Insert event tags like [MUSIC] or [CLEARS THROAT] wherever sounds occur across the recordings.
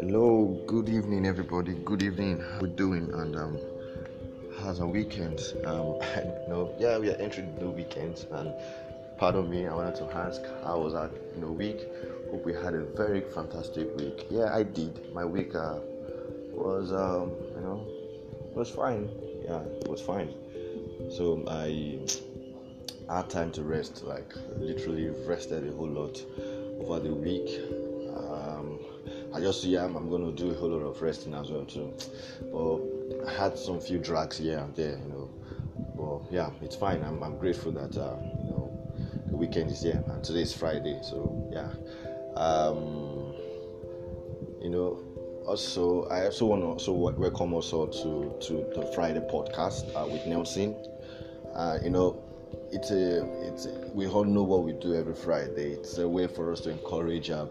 Hello, good evening, everybody. Good evening. How we doing? And um, how's our weekend? Um, [LAUGHS] I know, yeah, we are entering the new weekend, and pardon me, I wanted to ask how was our you know week? Hope we had a very fantastic week. Yeah, I did. My week uh, was um, you know was fine. Yeah, it was fine. So I had time to rest. Like literally rested a whole lot over the week. Um, I just yeah, I'm, I'm gonna do a whole lot of resting as well too. But I had some few drags here and there, you know. But yeah, it's fine. I'm, I'm grateful that uh, you know the weekend is here and today is Friday. So yeah, um, you know. Also, I also want to also welcome also to to the Friday podcast uh, with Nelson. Uh, you know, it's a it's a, we all know what we do every Friday. It's a way for us to encourage uh,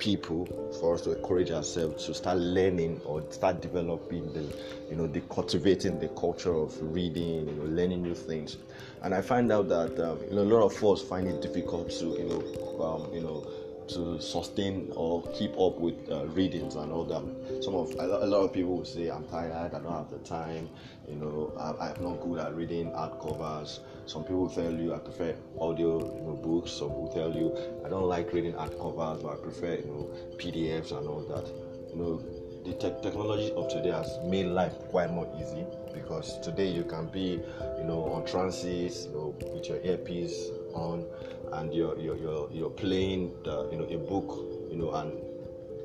people for us to encourage ourselves to start learning or start developing the you know the cultivating the culture of reading you know learning new things and i find out that um, you know a lot of us find it difficult to you know um, you know to sustain or keep up with uh, readings and all that. Some of a lot of people will say, "I'm tired. I don't have the time. You know, I, am not good at reading hardcovers." Some people tell you, "I prefer audio you know, books." Some will tell you, "I don't like reading hardcovers, but I prefer you know PDFs and all that." You know, the te- technology of today has made life quite more easy because today you can be, you know, on transit, you know, with your earpiece on and you're you're you're, you're playing the, you know a book you know and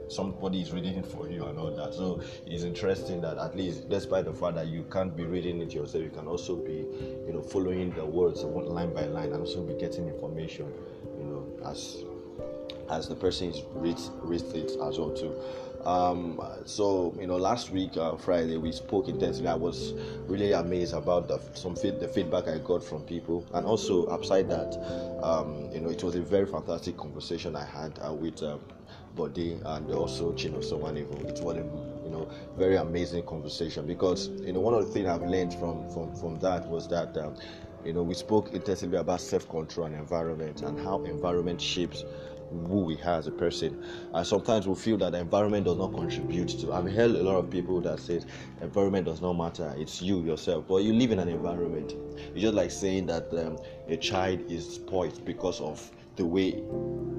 somebody is reading it for you and all that. So it's interesting that at least despite the fact that you can't be reading it yourself you can also be you know following the words line by line and also be getting information you know as as the person is reads reads it as well too um, so you know, last week uh, Friday we spoke intensely. I was really amazed about the some the feedback I got from people, and also upside that, um, you know, it was a very fantastic conversation I had uh, with um, Bode and also Chino Sowanivo. It was a you know very amazing conversation because you know one of the things I've learned from from from that was that. Um, you know, we spoke intensively about self-control and environment and how environment shapes who we are as a person. And sometimes we feel that the environment does not contribute to. I've heard a lot of people that say environment does not matter. It's you yourself. But you live in an environment. It's just like saying that um, a child is spoiled because of the way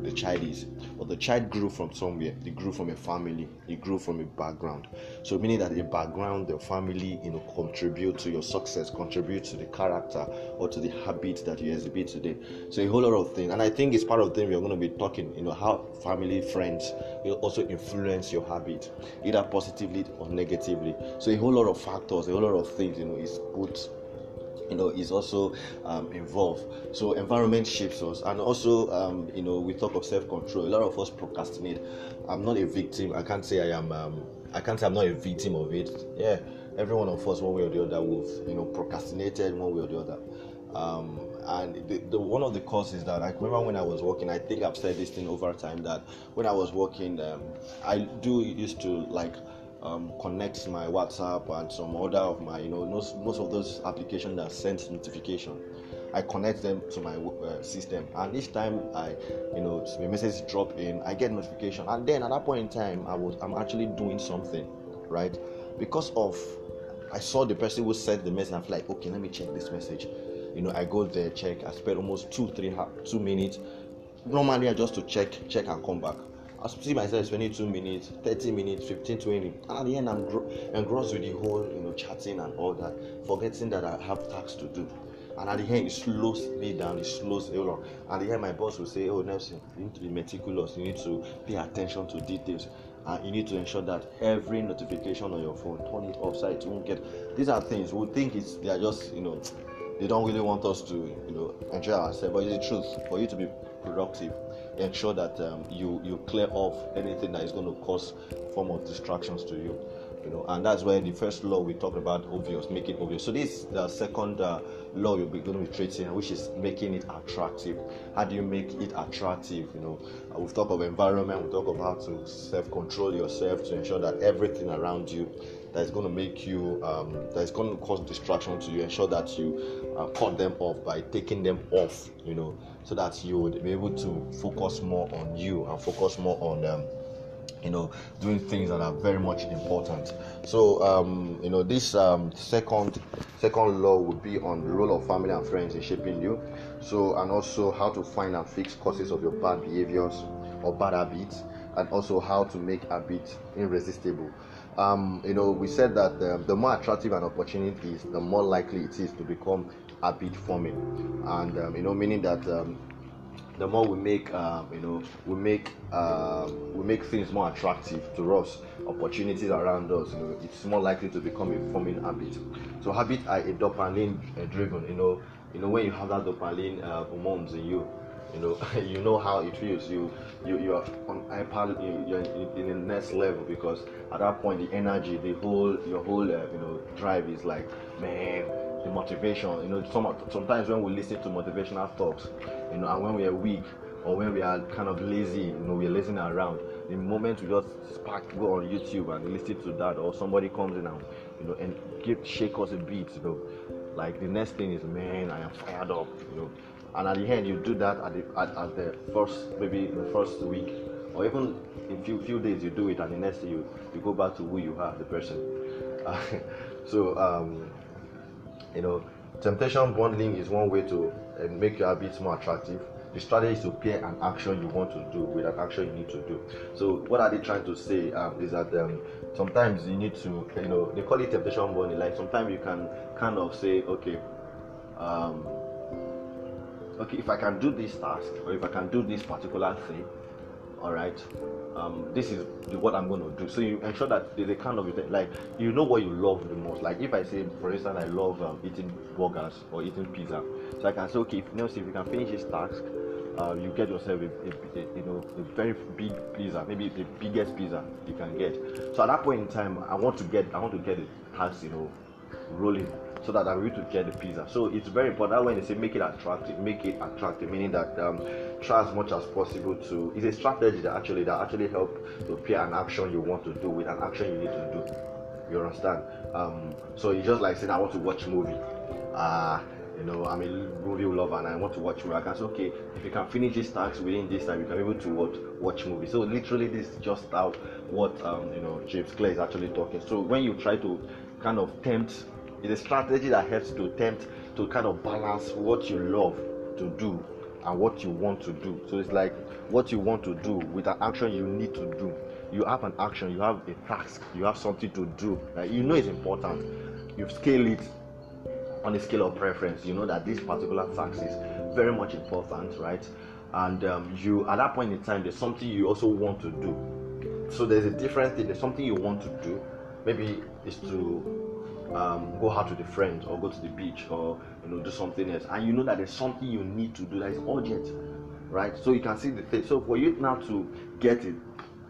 the child is. But the child grew from somewhere. They grew from a family. They grew from a background. So meaning that the background, the family, you know, contribute to your success, contribute to the character or to the habits that you exhibit today. So a whole lot of things. And I think it's part of the thing we're going to be talking, you know, how family, friends will also influence your habit, either positively or negatively. So a whole lot of factors, a whole lot of things, you know, is put you know is also um, involved. So environment shapes us. And also um, you know we talk of self-control. A lot of us procrastinate. I'm not a victim. I can't say i am um, i can't say i'm not a victim of it. Yeah every one of us one way or the other we've you know procrastinated one way or the other. Um, and the, the, one of the causes that I remember when I was working, I think I've said this thing over time that when I was working, um, I do used to like um, connect my WhatsApp and some other of my, you know, most, most of those applications that send notification. I connect them to my uh, system, and each time I, you know, the message drop in, I get notification, and then at that point in time, I was, I'm actually doing something, right? Because of, I saw the person who sent the message. I'm like, okay, let me check this message. You know, I go there, check. I spend almost two, three, two minutes. Normally, I just to check, check and come back I see myself spending two minutes, 30 minutes, 15, 20. And at the end, I'm engrossed with the whole, you know, chatting and all that, forgetting that I have tasks to do. And at the end, it slows me down, it slows me down. At the end, my boss will say, Oh, Nelson, you need to be meticulous, you need to pay attention to details. And you need to ensure that every notification on your phone, turn it off so it won't get. These are things we think it's they are just, you know, they don't really want us to, you know, enjoy ourselves. But it's the truth. For you to be productive, ensure that um, you you clear off anything that is going to cause form of distractions to you you know. And that's where the first law we talked about obvious make it obvious. So this the second uh, law you're going to be treating which is making it attractive. How do you make it attractive you know? Uh, we've talked of environment we talk about how to self-control yourself to ensure that everything around you that is going to make you um, that is going to cause distraction to you ensure that you uh, cut them off by taking them off you know so that you would be able to focus more on you and focus more on um, you know doing things that are very much important. So um, you know this um, second second law would be on the role of family and friends in shaping you. So and also how to find and fix causes of your bad behaviors or bad habits and also how to make habits irresistible um, you know we said that the, the more attractive an opportunity is the more likely it is to become habit forming. And um, you know meaning that um, the more we make um, you know we make uh, we make things more attractive to us opportunities around us you know it's more likely to become a forming habit. So habit are a dopamine driven you know you know when you have that dopamine uh, hormones in you you know [LAUGHS] you know how it feels. You you you are on ipad you're in, in, the next level because at that point the energy the whole your whole uh, you know drive is like man the motivation you know some, sometimes when we listen to motivational talks you know and when we are weak or when we are kind of lazy you know we're lazing around the moment we just spark go on youtube and listen to that or somebody comes in and you know and give shake us a beat you know like the next thing is man i am fired up you know and at the end you do that at the at, at the first maybe the first week or even in few few days you do it and the next day you you go back to who you are the person. Uh, [LAUGHS] so um, you know temptation bundling is one way to uh, make your habits more attractive. The strategy is to pair an action you want to do with an action you need to do. So what are they trying to say um, is that um, sometimes you need to you know they call it temptation bundling. Like sometimes you can kind of say okay um, okay if i can do this task or if i can do this particular thing all right um, this is what i'm going to do. So you ensure that a kind of like you know what you love the most. Like if i say for instance i love um, eating burgers or eating pizza so i can say okay if, you know, if you can finish this task uh, you get yourself a, a, a, you know a very big pizza maybe the biggest pizza you can get. So at that point in time i want to get i want to get the task you know rolling so that I'm able to get the pizza. So it's very important when they say make it attractive, make it attractive, meaning that um, try as much as possible to. It's a strategy that actually that actually help to pair an action you want to do with an action you need to do. You understand? Um, so it's just like saying I want to watch movie. Uh, you know, I'm a movie lover and I want to watch movie. I can say, okay, if you can finish this task within this time, you can be able to watch, watch movie. So literally, this is just how what um, you know James Clear is actually talking. So when you try to kind of tempt it's a strategy that helps to attempt to kind of balance what you love to do and what you want to do. So it's like what you want to do with an action you need to do. You have an action, you have a task, you have something to do. Like you know it's important. You scale it on a scale of preference. You know that this particular task is very much important, right? And um, you at that point in time, there's something you also want to do. So there's a different thing. There's something you want to do. Maybe it's to um, go out with a friend or go to the beach or you know do something else. And you know that there's something you need to do that is urgent right? So you can see the thing. So for you now to get it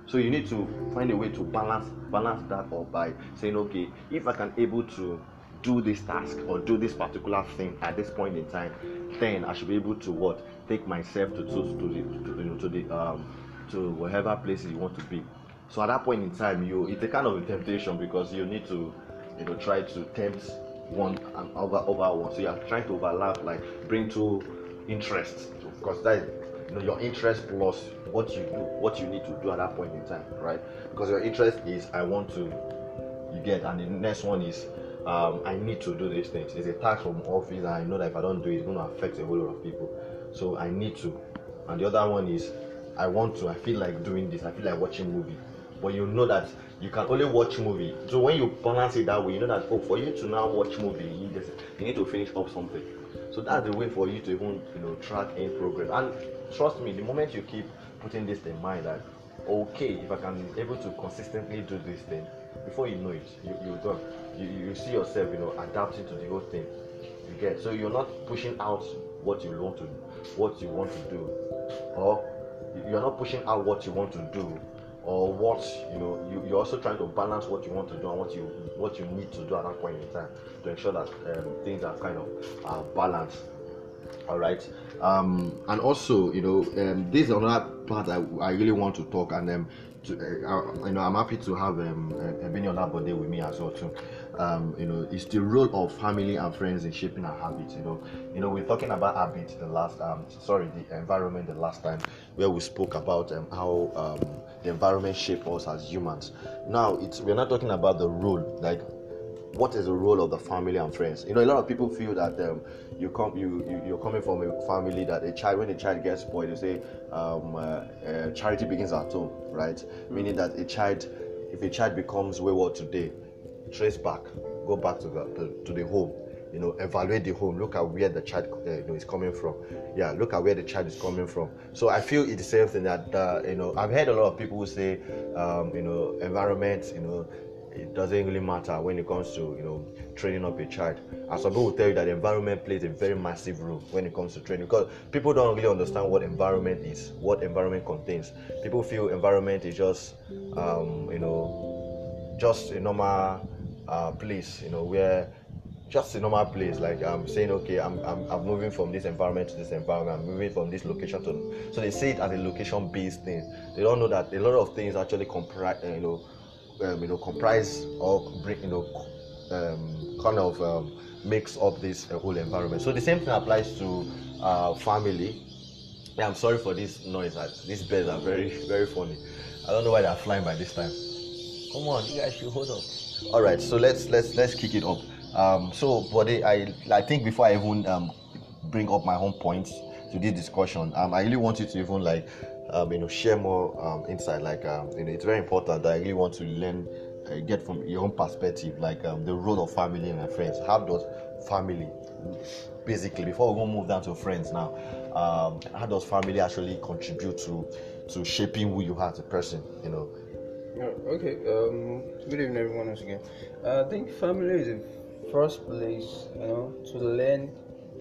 so you need to find a way to balance balance that up by saying okay if i can able to do this task or do this particular thing at this point in time then i should be able to what? Take myself to to, to the to, you know, to the um to whatever places you want to be. So at that point in time you it's a kind of a temptation because you need to you know try to tempt one and over over one. So you are trying to overlap like bring two interests. Because that is you know your interest plus what you do what you need to do at that point in time right? Because your interest is i want to you get and the next one is um, i need to do these things. It's a task from office and i know that if i don't do it it's going to affect a whole lot of people. So i need to. And the other one is i want to i feel like doing this. I feel like watching movie but you know that you can only watch movie. So when you balance it that way, you know that oh, for you to now watch movie, you just you need to finish up something. So that's the way for you to even you know track any progress. And trust me, the moment you keep putting this in mind that okay, if I can be able to consistently do this thing, before you know it, you you done. You, you see yourself, you know, adapting to the whole thing. You get so you're not pushing out what you want to what you want to do, or you're not pushing out what you want to do or what you know you, you're also trying to balance what you want to do and what you what you need to do at that point in time to ensure that um, things are kind of uh, balanced All right. Um, and also, you know, um, this is another part I, I really want to talk, and um, to, uh, you know, I'm happy to have um, uh, Beniola Bode with me as well too. Um, you know, it's the role of family and friends in shaping our habits. You know, you know, we're talking about habits the last, um, sorry, the environment the last time where we spoke about um, how um, the environment shape us as humans. Now, it's we're not talking about the role, like what is the role of the family and friends? You know, a lot of people feel that um, you come, you, you are coming from a family that a child, when a child gets spoiled, you say um, uh, uh, charity begins at home, right? Mm-hmm. Meaning that a child, if a child becomes wayward today, trace back, go back to the to, the home. You know, evaluate the home. Look at where the child uh, you know, is coming from. Yeah, look at where the child is coming from. So I feel it's the same thing that uh, you know. I've heard a lot of people who say, um, you know, environment. You know, it doesn't really matter when it comes to you know training up a child. And some people will tell you that environment plays a very massive role when it comes to training because people don't really understand what environment is, what environment contains. People feel environment is just um, you know just a normal uh, place, you know, where just a normal place like i'm saying okay I'm, I'm i'm moving from this environment to this environment i'm moving from this location to so they see it as a location based thing they don't know that a lot of things actually comprise you know um, you know comprise or bring you know um, kind of um, up this uh, whole environment. So the same thing applies to uh, family. Yeah, I'm sorry for this noise. Uh, these birds are very [LAUGHS] very funny. I don't know why they're flying by this time. Come on, you guys should hold up. All right, so let's let's let's kick it up. Um, so, buddy, I I think before I even um, bring up my own points to this discussion, um, I really want you to even like um, you know share more um, insight. Like um, you know, it's very important that I really want to learn, uh, get from your own perspective, like um, the role of family and friends. How does family, basically, before we go move down to friends now, um, how does family actually contribute to to shaping who you are as a person? You know. Yeah, okay. Um, good evening, everyone. Once again, uh, I think family is the first place, you know, to learn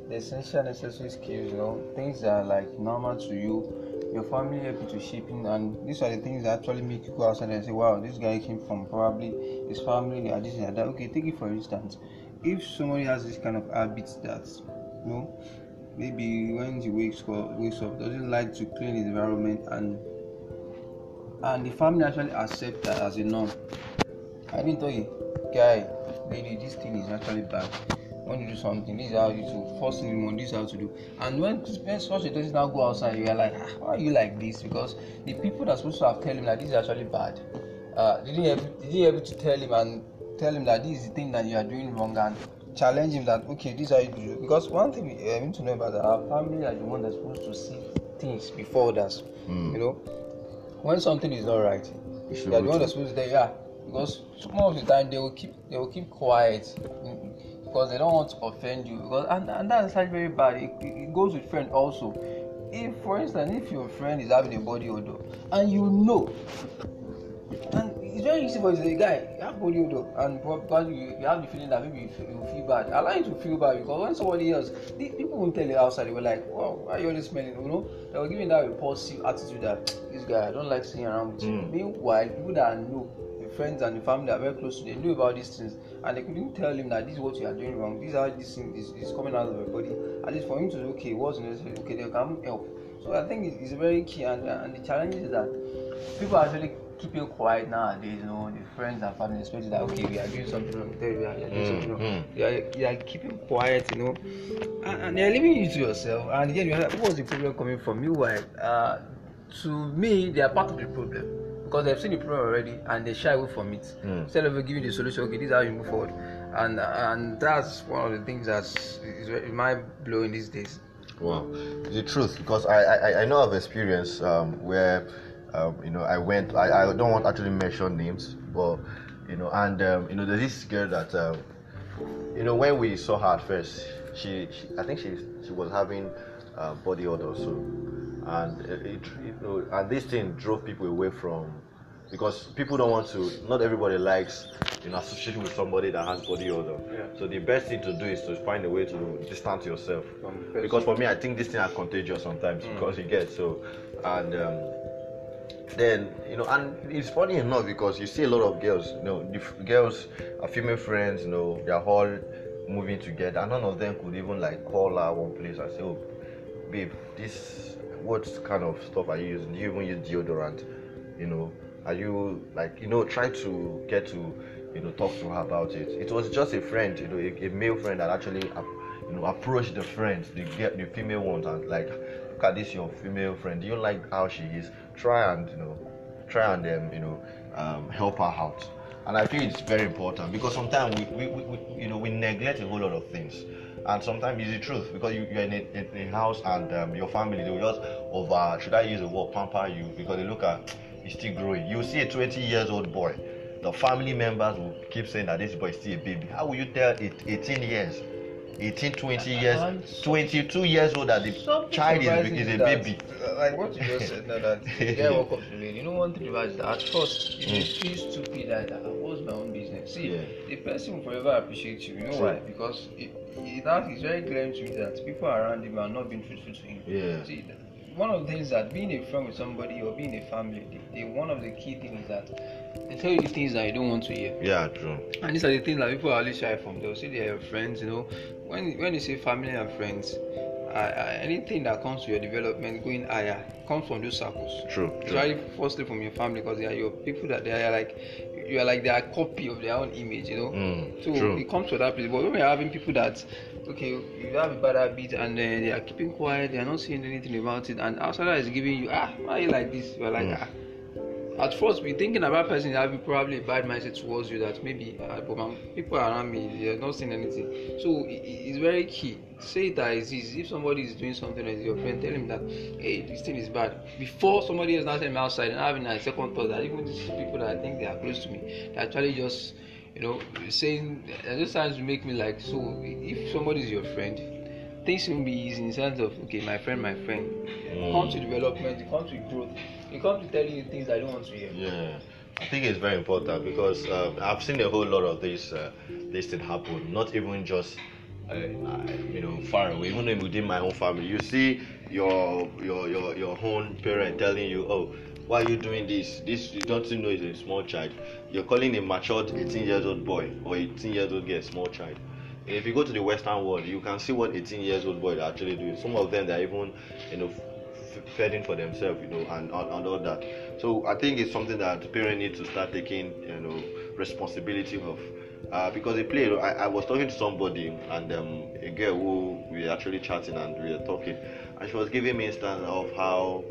the essential necessary skills. You know, things that are like normal to you your family help you to shape in and these are the things that actually make you go outside and say wow this guy came from probably his family and this and that. Okay take it for instance. If somebody has this kind of habits that you know maybe when he wakes up wakes up doesn't like to clean his environment and and the family actually accept that as a norm. I didn't tell you guy lady this thing is actually bad want to do something this is how you to force him on this is how to do. And when when such a person now go outside you are like ah, why are you like this? Because the people that supposed to have tell him that this is actually bad uh, did he able, did he able to tell him and tell him that this is the thing that you are doing wrong and challenge him that okay this is how you do because one thing we uh, need to know about that our family are the one that's supposed to see things before others mm. you know? When something is not right they are the one that's supposed to say yeah because some of the time they will keep they will keep quiet because they don't want to offend you. Because and, and that's like very bad. It, it goes with friend also. If for instance if your friend is having a body odor and you know and it's very easy for you to say guy you have body odor and because you, you have the feeling that maybe you feel, you feel bad. Allow you to feel bad because when somebody else the, people won't tell you outside. They were like wow why are you always smelling? You know? They were giving that repulsive attitude that this guy i don't like seeing around with you. Mm. meanwhile people that know friends and the family are very close to, they knew about these things, and they couldn't tell him that this is what you are doing wrong. This is how this thing is, coming out of your body. At least for him to say, okay, what's necessary? Okay, they can help. So I think it's, it's very key, and, and the challenge is that people actually keep you quiet nowadays. You know, the friends and family, especially that okay, we are doing something wrong. You we are doing mm, something wrong. Mm. You, are, you are keeping quiet, you know, and, and they are leaving you to yourself. And again, you are, what's the problem coming from? you? Why? uh, to me, they are part of the problem because they've seen the problem already and they shy away from it. Mm. Instead of giving the solution, okay, this is how you move forward, and and that's one of the things that's is mind blowing these days. Wow, the truth because I I, I know of experience um, where um, you know I went I, I don't want to actually mention names, but you know and um, you know there's this girl that um, you know when we saw her at first, she, she I think she she was having uh, body odor so and it, it, you know, and this thing drove people away from because people don't want to. Not everybody likes you know associating with somebody that has body odor. Yeah. So the best thing to do is to find a way to distance yourself. Because for me, I think this thing is contagious sometimes mm. because you get so and. Um, then you know, and it's funny enough because you see a lot of girls, you know, the f- girls, are female friends, you know, they're all moving together and none of them could even like call her one place and say oh babe this what kind of stuff are you using? Do you even use deodorant? You know are you like you know try to get to you know talk to her about it. It was just a friend you know a, a male friend that actually you know approached the friend, the get the female ones and like look at this your female friend. Do you like how she is? Try and you know try and um, you know um, help her out. And i feel it's very important because sometimes we, we, we, we you know we neglect a whole lot of things and sometimes it's the truth because you, you're in a, in a house and um, your family they will just over should i use the word pamper you? Because they look at he's still growing. You see a 20 years old boy the family members will keep saying that this boy is still a baby. How will you tell it 18 years? 18 20 years 22 years old that the child is, is a baby. like what you just said now that [LAUGHS] the guy woke up to me you know one thing about that at first you mm. feel stupid like that. What's my own business see yeah. the person will forever appreciate you you know why because it, it, that is very clear to me that people around him are not being truthful to him yeah see one of the things that being a friend with somebody or being a family, the, the, one of the key things is that they tell you things that you don't want to hear. Yeah, true. And these are the things that people are always shy from. They'll say they are friends, you know. When when you say family and friends, uh, anything that comes to your development going higher comes from those circles. True. Especially firstly from your family because they are your people that they are like you are like they are a copy of their own image, you know. Mm, so true. it comes to that place. But when we're having people that okay, you have a bad habit and uh, they are keeping quiet, they are not saying anything about it, and outside is giving you ah, why are you like this? You're like mm. ah at first we thinking about person having probably a bad mindset towards you that maybe uh, people around me they're not seeing anything. So it, it's very key. Say that as is if somebody is doing something as your friend tell him that hey this thing is bad. Before somebody else not telling me outside and having a second thought that even these people that i think they are close to me they actually just you know saying those times make me like so. If somebody is your friend things will be easy in the sense of okay my friend my friend mm. come to development come to growth he comes to tell you things I don't want to hear. Yeah. I think it's very important because um, I've seen a whole lot of this uh, this thing happen. Not even just uh, you know far away, even within my own family. You see your your your your own parent telling you, "Oh, why are you doing this? This you don't even know is a small child. You're calling a matured 18 years old boy or 18 years old girl a small child." If you go to the Western world, you can see what 18 years old boys are actually doing. Some of them, they're even, you know, fending for themselves, you know, and, and, and all that. So I think it's something that parents need to start taking, you know, responsibility of. Uh, because they play. I, I was talking to somebody and um, a girl who we were actually chatting and we were talking, and she was giving me instance of how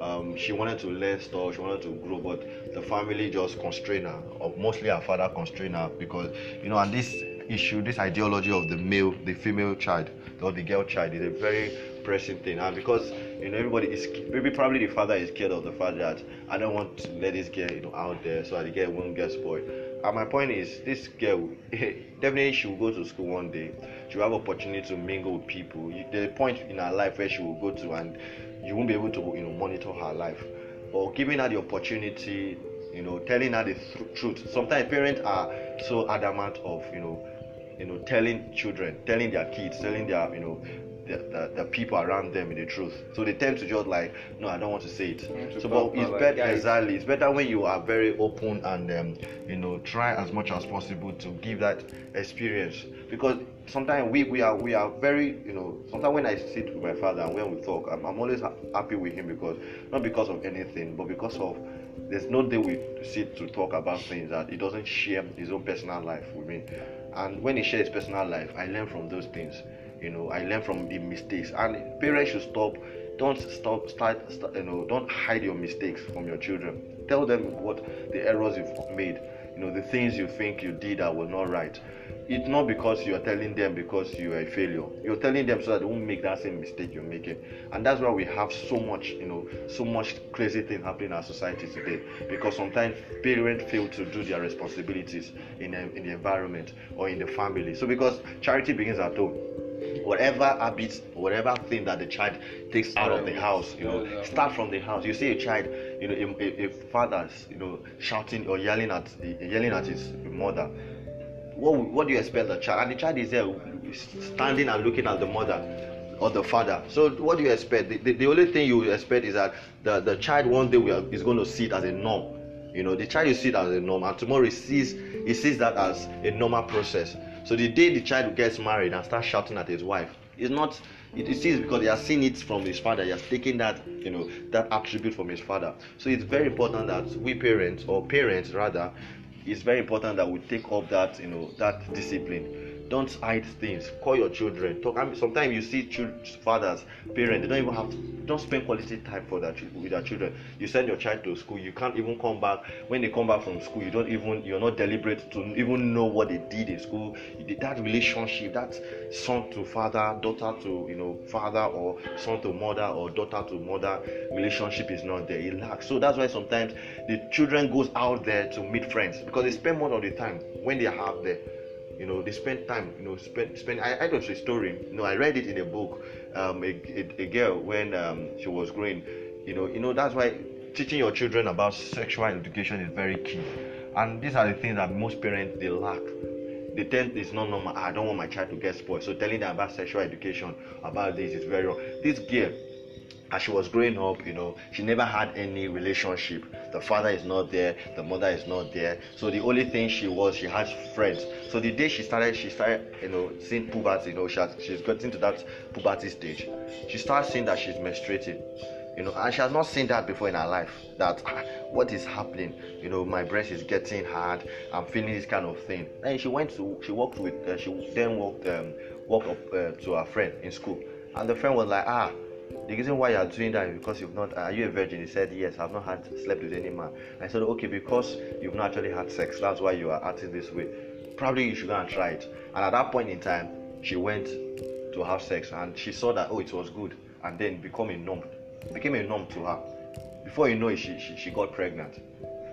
um, she wanted to learn stuff, she wanted to grow, but the family just constrained her, or mostly her father constrained her because you know, and this issue, this ideology of the male, the female child, or the girl child is a very pressing thing, and because you know everybody is maybe probably the father is scared of the fact that I don't want to let this girl you know out there so that the girl won't get spoiled. And my point is this girl [LAUGHS] definitely she will go to school one day. She will have opportunity to mingle with people. A point in her life where she will go to and you won't be able to you know monitor her life. But giving her the opportunity, you know, telling her the th- truth. Sometimes parents are so adamant of you know you know telling children telling their kids telling their you know the, the, the, people around them in the truth. So they tend to just like, no, I don't want to say it. So, but it's better exactly. It's better when you are very open and um, you know try as much as possible to give that experience because sometimes we, we are we are very you know sometimes when I sit with my father and when we talk, I'm, I'm always ha- happy with him because not because of anything, but because of there's no day we sit to talk about things that he doesn't share his own personal life with me. And when he shares his personal life, I learn from those things you know. I learn from the mistakes. And parents should stop don't stop start, start you know don't hide your mistakes from your children. Tell them what the errors you've made you know the things you think you did that were not right. It's not because you are telling them because you are a failure. You're telling them so that they won't make that same mistake you're making. And that's why we have so much you know so much crazy thing happening in our society today. Because sometimes parents fail to do their responsibilities in, a, in the environment or in the family. So because charity begins at home. Whatever habits, whatever thing that the child takes out of the house, you know, start from the house. You see a child, you know, a, a father's, you know, shouting or yelling at yelling at his mother. What what do you expect the child? And the child is there standing and looking at the mother or the father. So what do you expect? The, the, the only thing you expect is that the, the child one day will, is going to see it as a norm. You know, the child you see it as a norm, and tomorrow he sees he sees that as a normal process. So the day the child gets married and starts shouting at his wife, it's not it is because he has seen it from his father. He has taken that, you know, that attribute from his father. So it's very important that we parents or parents rather, it's very important that we take up that, you know, that discipline don't hide things. Call your children. Talk I mean, sometimes you see children, fathers parents they don't even have to don't spend quality time for that with their children. You send your child to school you can't even come back. When they come back from school you don't even you're not deliberate to even know what they did in school. That relationship that son to father daughter to you know father or son to mother or daughter to mother relationship is not there. It lacks. So that's why sometimes the children goes out there to meet friends because they spend more of the time when they have there you know they spend time you know spend spend i, I don't say story. You know i read it in a book um, a, a, a girl when um, she was growing. You know you know that's why teaching your children about sexual education is very key. And these are the things that most parents they lack. They tend it's not normal. I don't want my child to get spoiled. So telling them about sexual education about this is very wrong. This girl as she was growing up, you know, she never had any relationship. The father is not there, the mother is not there. So the only thing she was, she has friends. So the day she started, she started, you know, seeing puberty, you know, she has, she's got into that puberty stage. She starts seeing that she's menstruating, you know, and she has not seen that before in her life. That ah, what is happening, you know, my breast is getting hard. I'm feeling this kind of thing. And she went to, she walked with, uh, she then walked, um, walked up uh, to her friend in school, and the friend was like, ah the reason why you are doing that is because you've not are you a virgin? He said yes i've not had slept with any man. I said okay because you've not actually had sex that's why you are acting this way. Probably you should go and try it. And at that point in time she went to have sex and she saw that oh it was good and then become a norm became a norm to her. Before you know it she, she, she got pregnant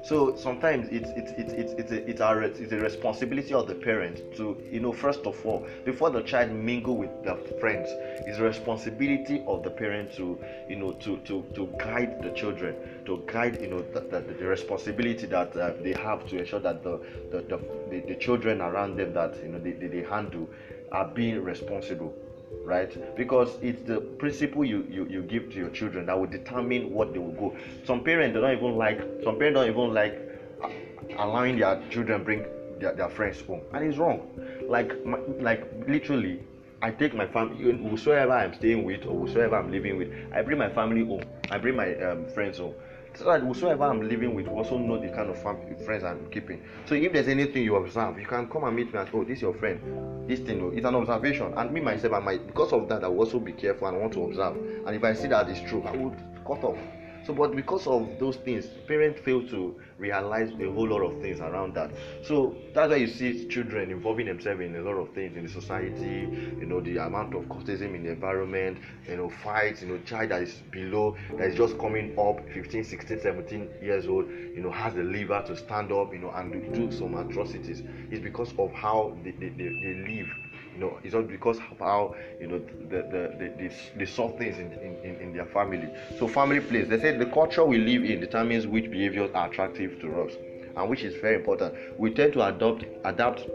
so sometimes it's it's it's it's it's a, it's, it's a responsibility of the parent to you know first of all before the child mingle with their friends, it's a responsibility of the parent to you know to to to guide the children, to guide you know the, the, the responsibility that uh, they have to ensure that the the, the the, children around them that you know they, they, they handle are being responsible right? Because it's the principle you, you you give to your children that will determine what they will go. Some parents they don't even like some parents don't even like allowing their children bring their, their friends home. And it's wrong. Like like literally I take my family, whosoever I'm staying with or whosoever I'm living with, I bring my family home. I bring my um, friends home so that whosoever I'm living with also know the kind of friends I'm keeping. So if there's anything you observe, you can come and meet me and say, oh, this is your friend. This thing, oh, it's an observation. And me myself, I might because of that, I will also be careful and want to observe. And if I see that it's true, I would cut off. So, but because of those things, parents fail to realize a whole lot of things around that. So that's why you see children involving themselves in a lot of things in the society. You know, the amount of cultism in the environment. You know, fights. You know, child that is below, that is just coming up, 15, 16, 17 years old. You know, has the liver to stand up. You know, and do some atrocities. It's because of how they, they, they, they live you know, it's not because of how you know the the, the, the, the saw things in, in, in their family. So family plays. They say the culture we live in determines which behaviors are attractive to us, and which is very important. We tend to adopt adapt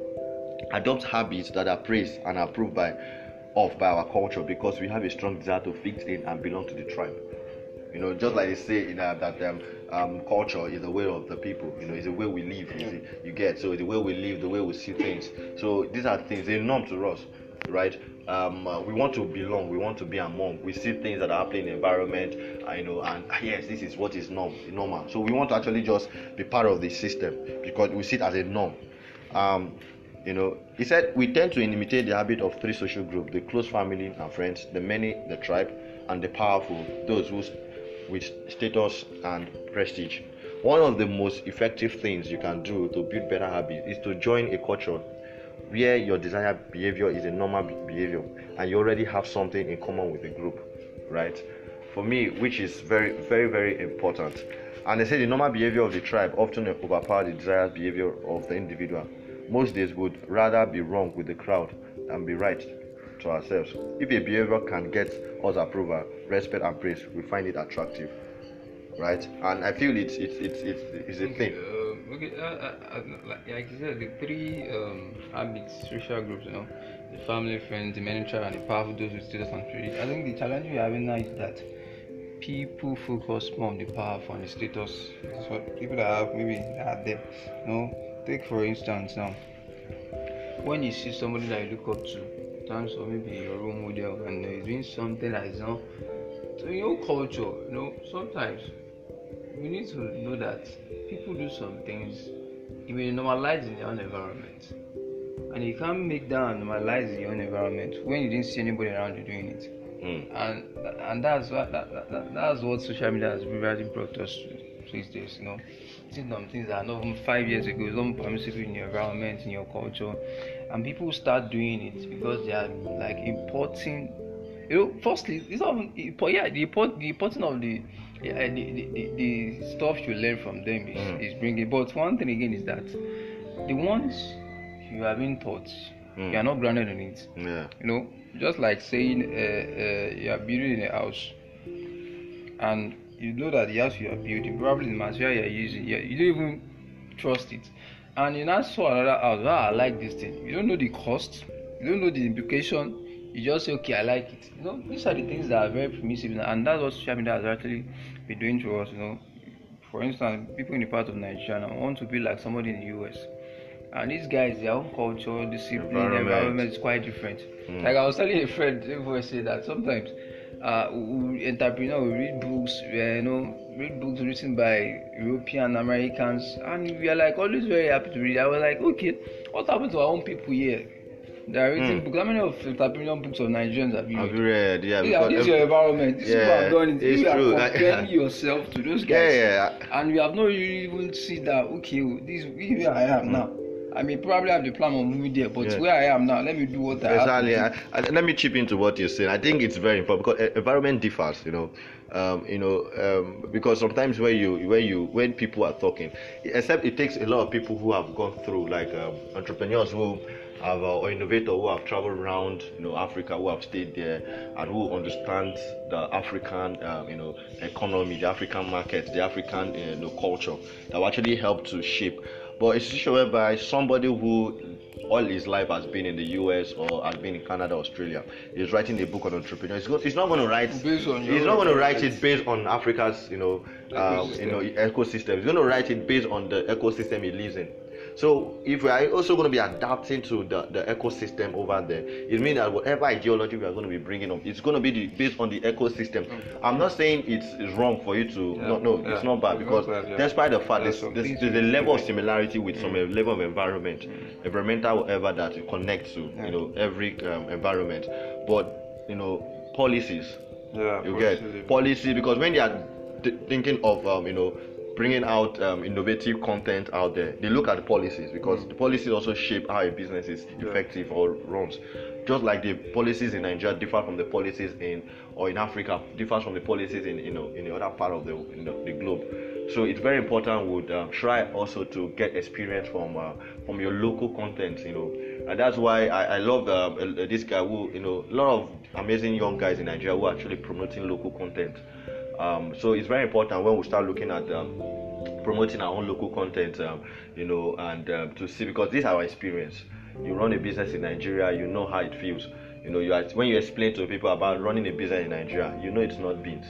adopt habits that are praised and approved by of by our culture because we have a strong desire to fit in and belong to the tribe. You know, just like they say in uh, that um, um, culture is the way of the people. You know, it's the way we live. You, you get so the way we live, the way we see things. So these are things they're norm to us, right? Um, uh, we want to belong. We want to be among. We see things that are happening in the environment. Uh, you know, and uh, yes, this is what is norm, normal. So we want to actually just be part of the system because we see it as a norm. Um, you know, he said we tend to imitate the habit of three social groups: the close family and friends, the many, the tribe, and the powerful, those who with status and prestige. One of the most effective things you can do to build better habits is to join a culture where your desired behavior is a normal behavior and you already have something in common with the group, right? For me, which is very, very, very important. And they say the normal behavior of the tribe often overpower the desired behavior of the individual. Most days would rather be wrong with the crowd than be right to ourselves. If a behavior can get us approval, respect, and praise, we find it attractive, right? And I feel it's it's it's it's, it's a thing. Uh, okay, uh, uh, uh like, like you said, the three um, habits, social groups, you know, the family, friends, the manager, and the powerful, those with status and privilege. I think the challenge we are having now is that people focus more on the powerful and the status. What people that have maybe that are there. You know, take for instance now when you see somebody that you look up to, terms of maybe your role model, and they're doing something that. Is not to your culture, you know, sometimes we need to know that people do some things it may normalize in their own environment. And you can't make that normalize in your own environment when you didn't see anybody around you doing it. Mm. and and that's what that, that, that's what social media has really brought us to these days you know. Seeing some things that are not even five years ago it's not permissible in your environment in your culture and people start doing it because they are like importing you know firstly it's not even yeah the import the importing of the yeah, the, the, the, stuff you learn from them is, mm. is bringing. But one thing again is that the ones you have been taught, mm. you are not grounded in it. Yeah. You know, just like saying uh, uh, you are building a house, and you know that the house you are building, probably the material you are using, you, you don't even trust it. And you now saw another house, ah, I like this thing. You don't know the cost, you don't know the implication you just say okay i like it. You know these are the things that are very permissive and that's what social media has actually been doing to us you know. For instance people in the part of nigeria now want to be like somebody in the us and these guys their own culture discipline environment, environment is quite different. Mm. like i was telling a friend before say that sometimes uh, we, entrepreneur we read books we, you know read books written by european americans and we are like always very happy to read i was like okay what happened to our own people here They are written mm. books. How many of opinion books of Nigerians have you read? Have you read? Yeah, yeah this is your environment. This yeah, people have done it. You true. are [LAUGHS] comparing yourself to those guys. Yeah, yeah. And we have not really even see that, okay, this is where I am now. I may probably have the plan of moving there, but yeah. where I am now, let me do what I exactly. have do. let me chip into what you're saying. I think it's very important because environment differs, you know. Um, you know, um, because sometimes when you when you when people are talking, except it takes a lot of people who have gone through, like um, entrepreneurs who have uh, or innovators who have traveled around you know Africa who have stayed there and who understand the African um, you know economy, the African market, the African uh, you know, culture that will actually help to shape. But it's situation whereby somebody who all his life has been in the US or has been in Canada, Australia, is writing a book on entrepreneurs. He's, he's not going to write. Based on he's not going to write it based on Africa's, you know, um, you know, ecosystem. He's going to write it based on the ecosystem he lives in. So if we are also going to be adapting to the, the ecosystem over there, it means that whatever ideology we are going to be bringing up, it's going to be the, based on the ecosystem. Okay. I'm not saying it's, it's wrong for you to yeah. no no yeah. it's not bad because not bad, yeah. despite the fact there's, there's, there's, a level of similarity with mm. some level of environment, mm. environmental whatever that you connect to you know every um, environment, but you know policies. Yeah, you get policy because when they are th- thinking of um, you know bringing out um, innovative content out there. They look at the policies because the policies also shape how a business is effective or runs. Just like the policies in Nigeria differ from the policies in or in Africa differs from the policies in you know in the other part of the the, the, globe. So it's very important. Would uh, try also to get experience from uh, from your local content. You know, and that's why I, I love uh, this guy who you know a lot of amazing young guys in Nigeria who are actually promoting local content. Um, so it's very important when we start looking at um, promoting our own local content, um, you know, and um, to see because this is our experience. You run a business in Nigeria, you know how it feels. You know, you are, when you explain to people about running a business in Nigeria, you know it's not beans.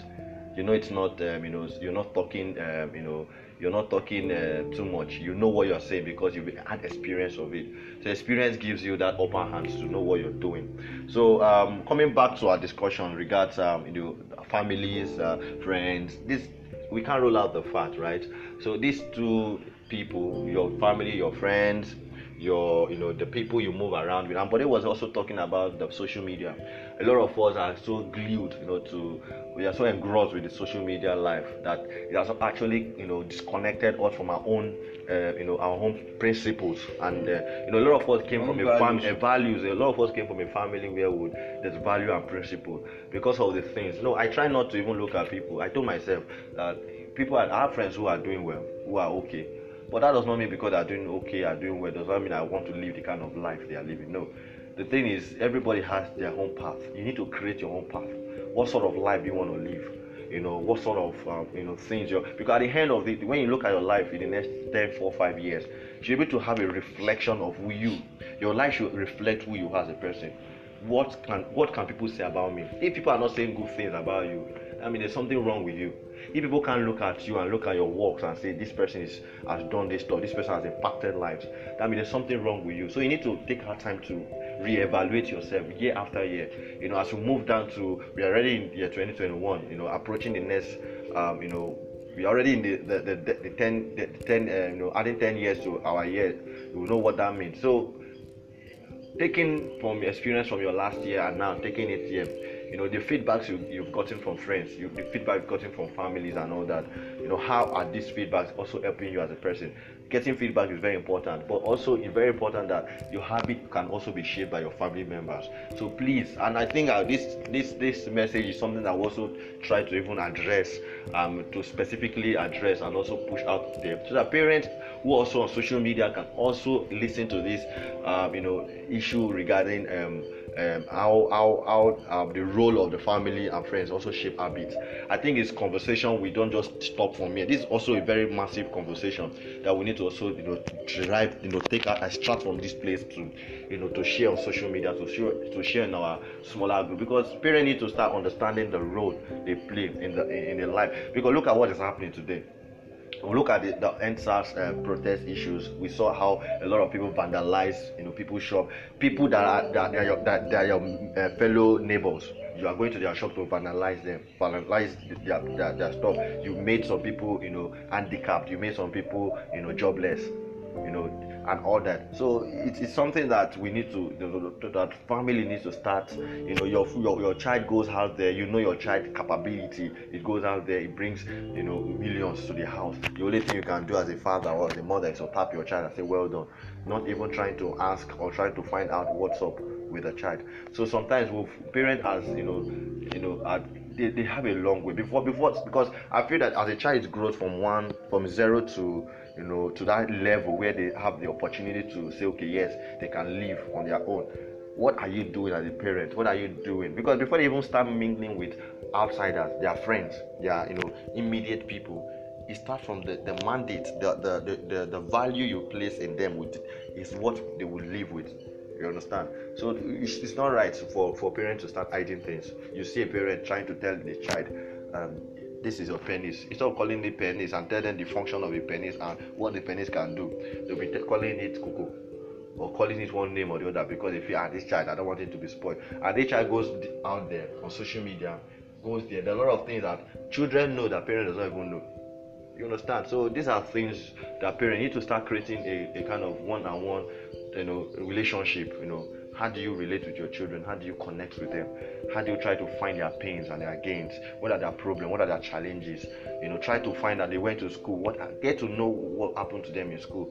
You know it's not, um, you know, you're not talking, um, you know, you're not talking uh, too much. You know what you're saying because you've had experience of it. So experience gives you that upper hand to know what you're doing. So um, coming back to our discussion regards um, you know families, uh, friends, this we can't rule out the fact, right? So these two people, your family, your friends, your you know the people you move around with. And but it was also talking about the social media. A lot of us are so glued, you know, to we are so engrossed with the social media life that it has actually you know disconnected us from our own uh, you know our own principles. And uh, you know a lot of us came from a family a values. A lot of us came from a family where would there's value and principle because of the things. you no, I try not to even look at people. I told myself that people are our friends who are doing well, who are okay but that does not mean because they're doing okay, are doing well, does not mean I want to live the kind of life they are living. No. The thing is, everybody has their own path. You need to create your own path. What sort of life do you want to live? You know, what sort of um, you know things you're because at the end of it, when you look at your life in the next 10, 4, 5 years, you should be able to have a reflection of who you. Your life should reflect who you are as a person. What can what can people say about me? If people are not saying good things about you, I mean, there's something wrong with you. If people can't look at you and look at your works and say this person is, has done this stuff, this person has impacted lives, that means there's something wrong with you. So you need to take our time to re-evaluate yourself year after year. You know, as we move down to we are already in year 2021. You know, approaching the next, um, you know, we are already in the the, the, the 10, the 10 uh, you know, adding 10 years to our year. You know what that means. So taking from experience from your last year and now taking it here you know the feedbacks you, you've gotten from friends you, the feedback you've gotten from families and all that you know how are these feedbacks also helping you as a person? Getting feedback is very important but also it's very important that your habit can also be shaped by your family members. So please and i think uh, this this this message is something i also try to even address um, to specifically address and also push out there so that parents who also on social media can also listen to this um, you know issue regarding um, um, how how how um, the role of the family and friends also shape habits. I think it's conversation. We don't just stop from here. This is also a very massive conversation that we need to also you know drive you know take a start from this place to you know to share on social media to share to share in our smaller group because parents need to start understanding the role they play in the in, their life because look at what is happening today look at the, the EndSARS uh, protest issues. We saw how a lot of people vandalize, you know, people's shop, people that are that are your, that are your uh, fellow neighbors. You are going to their shop to vandalize them, vandalize their, their, their stuff. You made some people, you know, handicapped. You made some people, you know, jobless. You know, and all that. So it's something that we need to, that family needs to start. You know, your, your your child goes out there. You know your child capability. It goes out there. It brings you know millions to the house. The only thing you can do as a father or as a mother is to tap your child and say, "Well done." Not even trying to ask or trying to find out what's up with the child. So sometimes with parents as you know, you know, they, they have a long way before before because I feel that as a child grows from one from zero to you know, to that level where they have the opportunity to say, okay, yes, they can live on their own. What are you doing as a parent? What are you doing? Because before they even start mingling with outsiders, their friends, their you know, immediate people, it starts from the, the mandate, the, the, the, the, value you place in them with, is what they will live with. You understand? So it's, it's not right for, for parents to start hiding things. You see a parent trying to tell the child, um, this is your penis. Instead of calling it penis and tell them the function of a penis and what the penis can do, they'll be calling it cuckoo or calling it one name or the other because they feel, ah, this child, I don't want him to be spoiled. And this child goes out there on social media, goes there. There are a lot of things that children know that parents don't even know. You understand? So these are things that parents need to start creating a, a kind of one-on-one, you know, relationship. You know, how do you relate with your children? How do you connect with them? How do you try to find their pains and their gains? What are their problems? What are their challenges? You know, try to find that they went to school. What get to know what happened to them in school.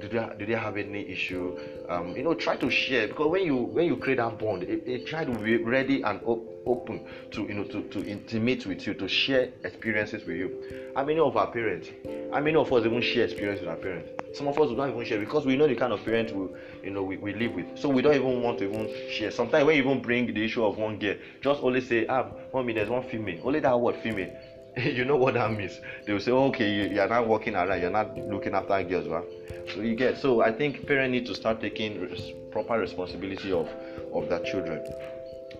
Did they, did they have any issue? Um, you know, try to share because when you when you create that bond, a, child will be ready and op- open to you know to, to intimate with you, to share experiences with you. How many of our parents? How many of us even share experiences with our parents? Some of us don't even share because we know the kind of parents we you know we, we live with. So we don't even want to even share. Sometimes when you even bring the issue of one girl, just only say, ah, mommy, there's one female. Only that word female. [LAUGHS] you know what that means. They will say, okay, you, you, are not working around, you're not looking after girls, right? So you get. So I think parents need to start taking res- proper responsibility of of their children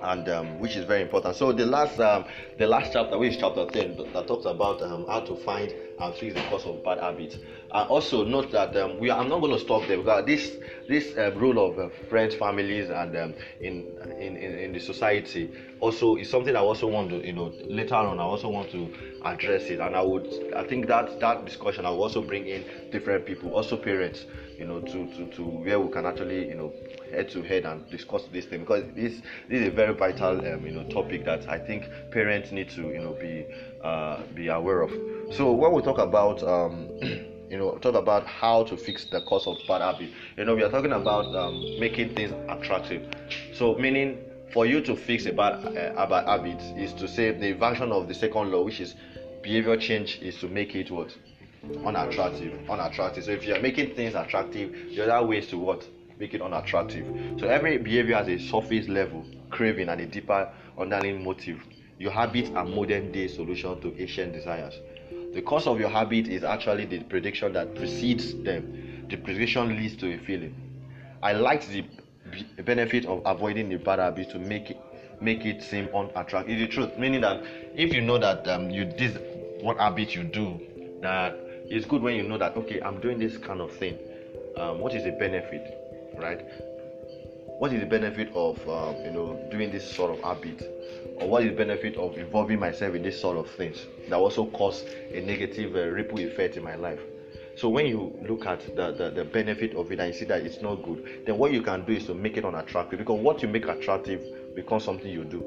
and um, which is very important. So the last um, the last chapter, which is chapter ten, that talks about um, how to find and fix the cause of bad habits. And also note that um, we are, I'm not going to stop there because this this uh, of uh, friends, families, and um, in, in, in in the society also is something I also want to you know later on I also want to address it, and I would I think that that discussion I will also bring in different people, also parents, you know, to to to where we can actually you know head to head and discuss this thing because this this is a very vital um, you know topic that I think parents need to you know be uh, be aware of. So when we talk about um, [CLEARS THROAT] you know talk about how to fix the cause of bad habit, you know we are talking about um, making things attractive. So meaning for you to fix a bad uh, bad habit is to say the version of the second law, which is behavior change, is to make it what unattractive unattractive so if you're making things attractive the other way is to what make it unattractive. So every behavior has a surface level craving and a deeper underlying motive. Your habits are modern day solution to ancient desires. The cause of your habit is actually the prediction that precedes them. The prediction leads to a feeling. I like the benefit of avoiding the bad habit to make make it seem unattractive. It's the truth, meaning that if you know that um, you this what habit you do, that it's good when you know that okay, I'm doing this kind of thing. Um, what is the benefit, right? What is the benefit of um, you know doing this sort of habit, or what is the benefit of involving myself in this sort of things that also cause a negative uh, ripple effect in my life? So when you look at the, the, the, benefit of it and you see that it's not good, then what you can do is to make it unattractive because what you make attractive becomes something you do,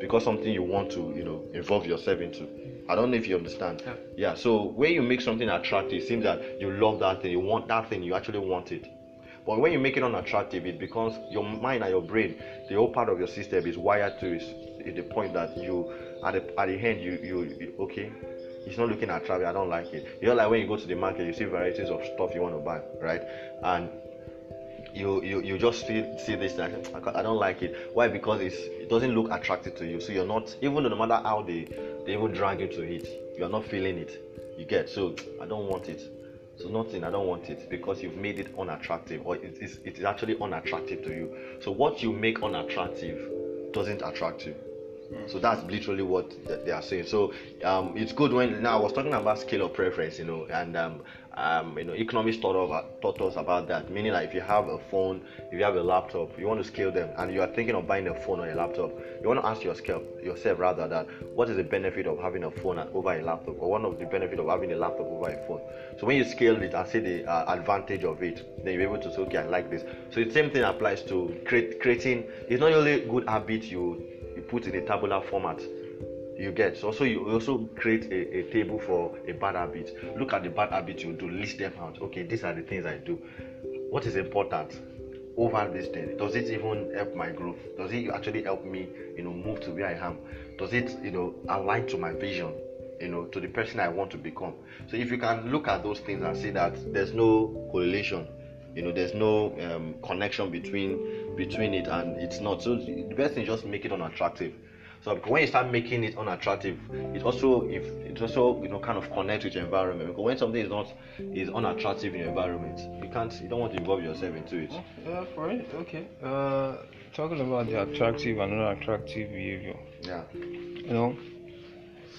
because something you want to, you know, involve yourself into. I don't know if you understand. Yeah. yeah. So when you make something attractive, it seems that you love that thing, you want that thing, you actually want it. But when you make it unattractive, it becomes your mind and your brain, the whole part of your system is wired to is, the point that you at the at the end you you okay it's not looking attractive. I don't like it. You know, like when you go to the market, you see varieties of stuff you want to buy, right? And you you, you just see see this like I don't like it. Why? Because it's it doesn't look attractive to you. So you're not even no matter how they they even drag you to it, you're not feeling it. You get so I don't want it. So nothing, I don't want it because you've made it unattractive or it is it is actually unattractive to you. So what you make unattractive doesn't attract you. So that's literally what they are saying. So um, it's good when now I was talking about scale of preference, you know, and um, um, you know, economists taught, of, taught us about that. Meaning, like if you have a phone, if you have a laptop, you want to scale them, and you are thinking of buying a phone or a laptop, you want to ask yourself, yourself rather that what is the benefit of having a phone over a laptop, or one of the benefit of having a laptop over a phone. So when you scale it and see the uh, advantage of it, then you're able to say, okay, I like this. So the same thing applies to create, creating. It's not only good habit you you put in a tabular format you get. So also you also create a, a table for a bad habit. Look at the bad habits you do list them out. Okay these are the things i do. What is important over this thing? Does it even help my growth? Does it actually help me you know move to where i am? Does it you know align to my vision you know to the person i want to become? So if you can look at those things and see that there's no correlation you know there's no um, connection between between it and it's not. So the best thing is just make it unattractive. So when you start making it unattractive it also if it also you know kind of connect with your environment. Because when something is not is unattractive in your environment you can't you don't want to involve yourself into it. Yeah for it okay. Uh talking about the attractive and unattractive behavior. Yeah. You know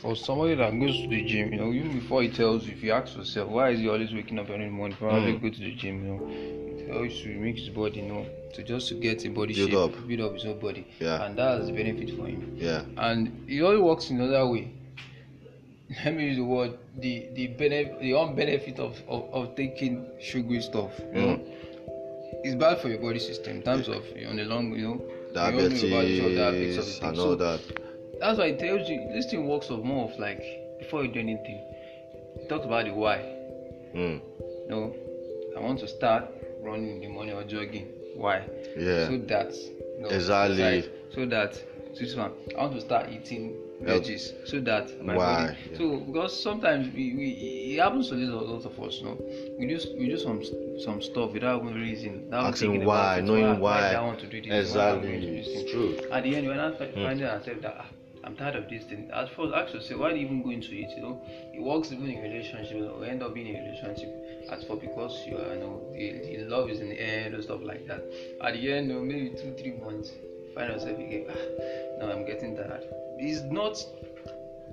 for somebody that goes to the gym, you know, even before he tells you, if you ask yourself, why is he always waking up every morning? Probably mm. go to the gym, you know. Tells you to make his body, you know, to just to get a body build shape, up. build up his own body. Yeah. And that's the benefit for him. Yeah. And it only works in another way. [LAUGHS] Let me use the word the the benefit the unbenefit of, of, of taking sugary stuff. You mm. know, it's bad for your body system in terms of you know, on the long, you know, diabetes, you know diabetes and all so, that that's why it tells you this thing works of more of like before you do anything. talk about the why. Mm. no, I want to start running in the morning or jogging. Why? Yeah. So that no, exactly. So that this one, I want to start eating veggies so that my Why? body. Yeah. So because sometimes we, we it happens to a lot of us, you know, we do we do some some stuff without even reason. Asking why, knowing why. why. I want to do this. Exactly. It's true. At the end, when I find mm. ourselves that. I'm tired of this thing. At first, ask yourself, why do you even go into it? You know, it works even in relationship. or end up being in a relationship. At first, because you, are, you know, love is in the air and stuff like that. At the end, you know, maybe two, three months, find yourself again. Ah, now I'm getting tired. It's not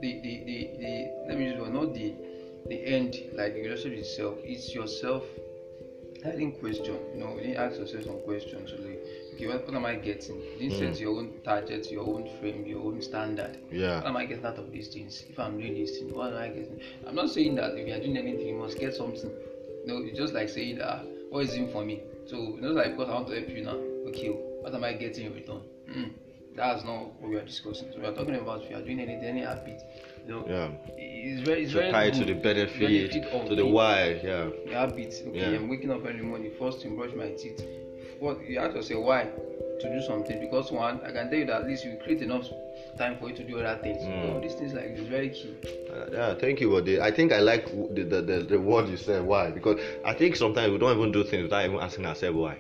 the the the, the let me just not the the end like the relationship itself. It's yourself. Didn't question. You know, you ask yourself some questions. Really okay, what, what am I getting? This mm. set your own target, your own frame, your own standard. Yeah. What am I getting out of these things? If I'm doing this thing, what am I getting? I'm not saying that if you're doing anything, you must get something. No, it's just like saying that what is in for me? So you know, like because I want to help you now. Okay, what am I getting in return? Mm. That's not what we are discussing. So we are talking about if you are doing anything, any habit. You know, yeah. It's very, it's so very tied to the benefit, benefit to the why. Yeah. The habits. Okay, yeah. I'm waking up every morning. First to brush my teeth what you have to say why to do something because one I can tell you that at least you create enough time for you to do other things. Mm. All these things like is very key. Uh, yeah, thank you, Wade. I think I like the, the, the, the word you said why because I think sometimes we don't even do things without even asking ourselves why.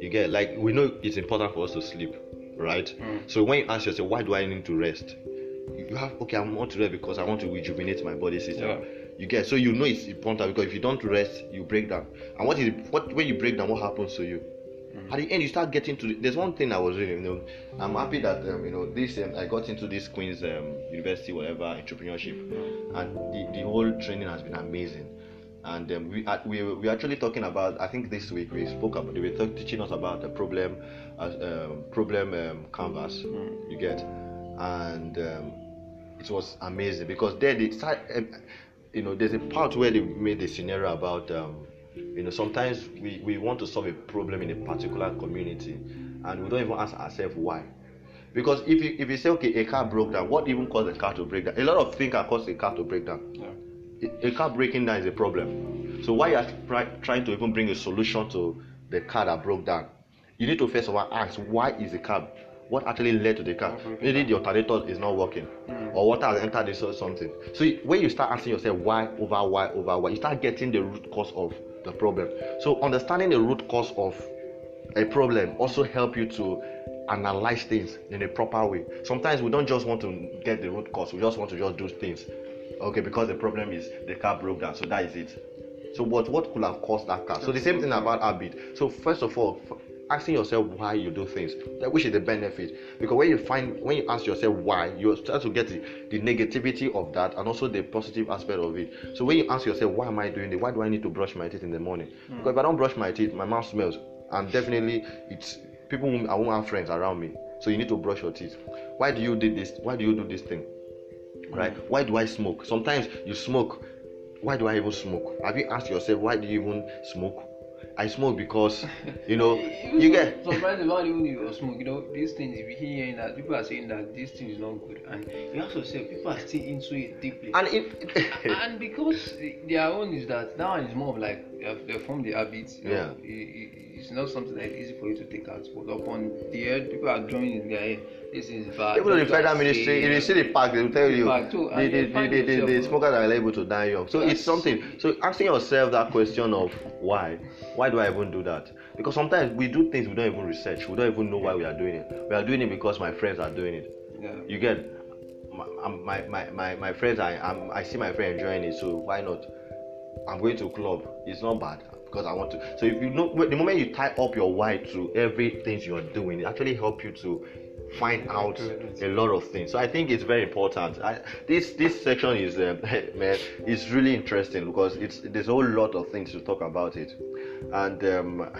You get like we know it's important for us to sleep, right? Mm. So when you ask yourself why do I need to rest, you have okay I want to rest because I want to rejuvenate my body system. Yeah. You get so you know it's important because if you don't rest, you break down. And what is what when you break down, what happens to you? At the end, you start getting to. The, there's one thing I was reading. You know, I'm happy that um, you know this. Um, I got into this Queen's um, University, whatever entrepreneurship, and the, the whole training has been amazing. And um, we, uh, we we actually talking about. I think this week we spoke about. They were teaching us about the problem, um, problem um, canvas. You get, and um, it was amazing because there they start. You know, there's a part where they made a scenario about. Um, you know, sometimes we, we want to solve a problem in a particular community, and we don't even ask ourselves why. Because if you if you say okay, a car broke down, what even caused the car to break down? A lot of things can cause a car to break down. Yeah. A- A car breaking down is a problem. So why you are try, trying to even bring a solution to the car that broke down? You need to first of all ask why is the car what actually led to the car? Maybe the alternator is not working, or water has entered this or something. So when you start asking yourself why over why over why, you start getting the root cause of the problem. So understanding the root cause of a problem also help you to analyze things in a proper way. Sometimes we don't just want to get the root cause; we just want to just do things. Okay, because the problem is the car broke down, so that is it. So what what could have caused that car? So the same thing about habit. So first of all, asking yourself why you do things, like, which is the benefit. Because when you find when you ask yourself why, you start to get the, the negativity of that and also the positive aspect of it. So when you ask yourself why am I doing it? Why do I need to brush my teeth in the morning? Hmm. Because if I don't brush my teeth, my mouth smells, and definitely it's people I won't have friends around me. So you need to brush your teeth. Why do you do this? Why do you do this thing? Hmm. right why do i smoke sometimes you smoke why do i even smoke have you asked yourself why do you even smoke i smoke because [LAUGHS] you know Even you get sometimes not even if you smoke, you know, these things you hear hearing that people are saying that this thing is not good, and you ask say people are still into it deeply. and if and because their own is that one is more of like they have- they form the habits. You know, Yeah. it- it- it's not something that is easy for you to take out. But upon the head, people are drawing in their head. This is bad. even the federal ministry if you see the park they will tell you too, the, the, the, the, the, the smokers are liable to die young so it's something so asking yourself that question of why why do i even do that because sometimes we do things we don't even research we don't even know why we are doing it we are doing it because my friends are doing it Yeah. you get my my my, my, friends I I'm, I see my friend enjoying it so why not I'm going to a club it's not bad because I want to so if you know the moment you tie up your why to everything you're doing it actually help you to find out a lot of things. So I think it's very important. I, this this section is um, [LAUGHS] man it's really interesting because it's there's a whole lot of things to talk about it. And um,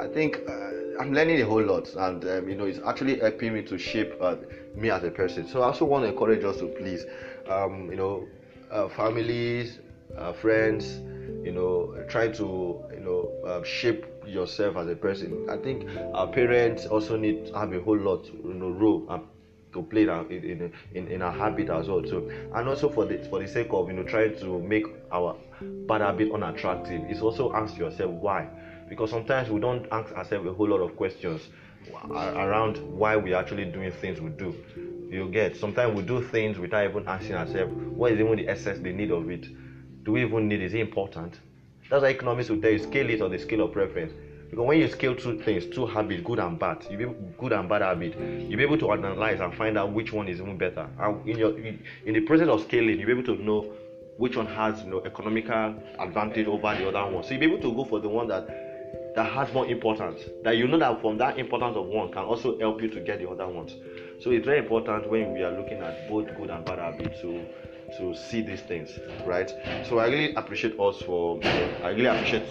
I think uh, I'm learning a whole lot, and um, you know, it's actually helping me to shape uh, me as a person. So I also want to encourage us to please, um, you know, uh, families, uh, friends, you know, try to you know uh, shape yourself as a person. I think our parents also need to have a whole lot, you know, role. Um, to play in in, in, our habit as well too and also for the for the sake of you know trying to make our bad habit unattractive is also ask yourself why because sometimes we don't ask ourselves a whole lot of questions around why we actually doing things we do you get sometimes we do things without even asking ourselves what is even the essence the need of it do we even need is it important? That's why economics will tell you scale it on the scale of preference. Because when you scale two things two habits good and bad you be good and bad habit you'll be able to analyze and find out which one is even better. And in your in, the process of scaling you'll be able to know which one has you know economical advantage over the other one. So you'll be able to go for the one that that has more importance that you know that from that importance of one can also help you to get the other ones. So it's very important when we are looking at both good and bad habits to to see these things right? So i really appreciate us for i really appreciate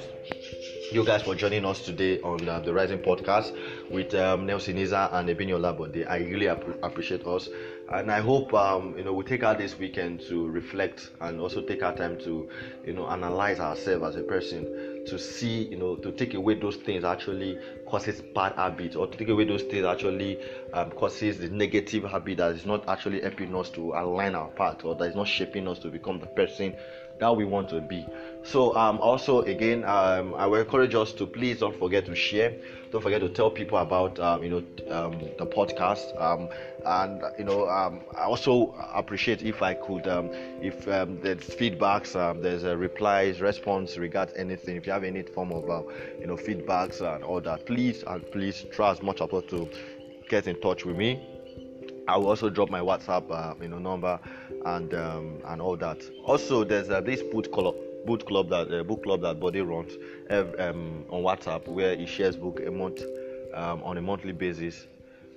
you guys for joining us today on uh, the Rising Podcast with um, Nelson Iza and Ebinio Labode. I really app- appreciate us, and I hope um, you know we take out this weekend to reflect and also take our time to you know analyze ourselves as a person to see you know to take away those things actually causes bad habits or to take away those things actually um, causes the negative habit that is not actually helping us to align our path or that is not shaping us to become the person that we want to be. So um, also again, um, I will encourage us to please don't forget to share. Don't forget to tell people about um, you know um, the podcast. Um, and you know um, I also appreciate if I could um, if there's feedbacks, um, there's a replies, response regards anything. If you have any form of uh, you know feedbacks and all that, please and please try as much as possible to get in touch with me. I will also drop my WhatsApp, uh, you know, number and um, and all that. Also, there's uh, this boot club book club that uh, book club that Bode runs um, on WhatsApp, where he shares book a month um, on a monthly basis.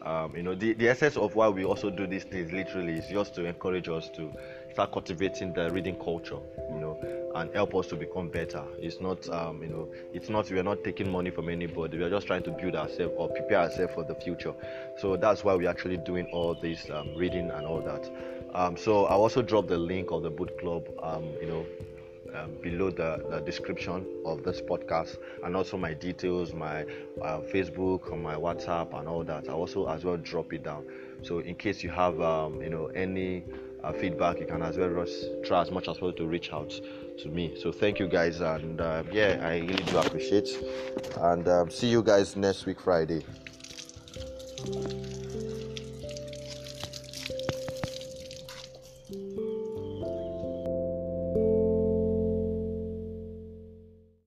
Um, you know, the, the essence of why we also do these things literally is just to encourage us to start cultivating the reading culture, you know, and help us to become better. It's not, um, you know, it's not, we're not taking money from anybody. We're just trying to build ourselves or prepare ourselves for the future. So that's why we're actually doing all this um, reading and all that. Um, so I also dropped the link of the book club, um, you know, um, below the, the, description of this podcast and also my details my uh, facebook my whatsapp and all that i also as well drop it down so in case you have um, you know any uh, feedback. You can as well try as much as possible to reach out to me. So thank you guys and uh, yeah i really do appreciate. And um, see you guys next week friday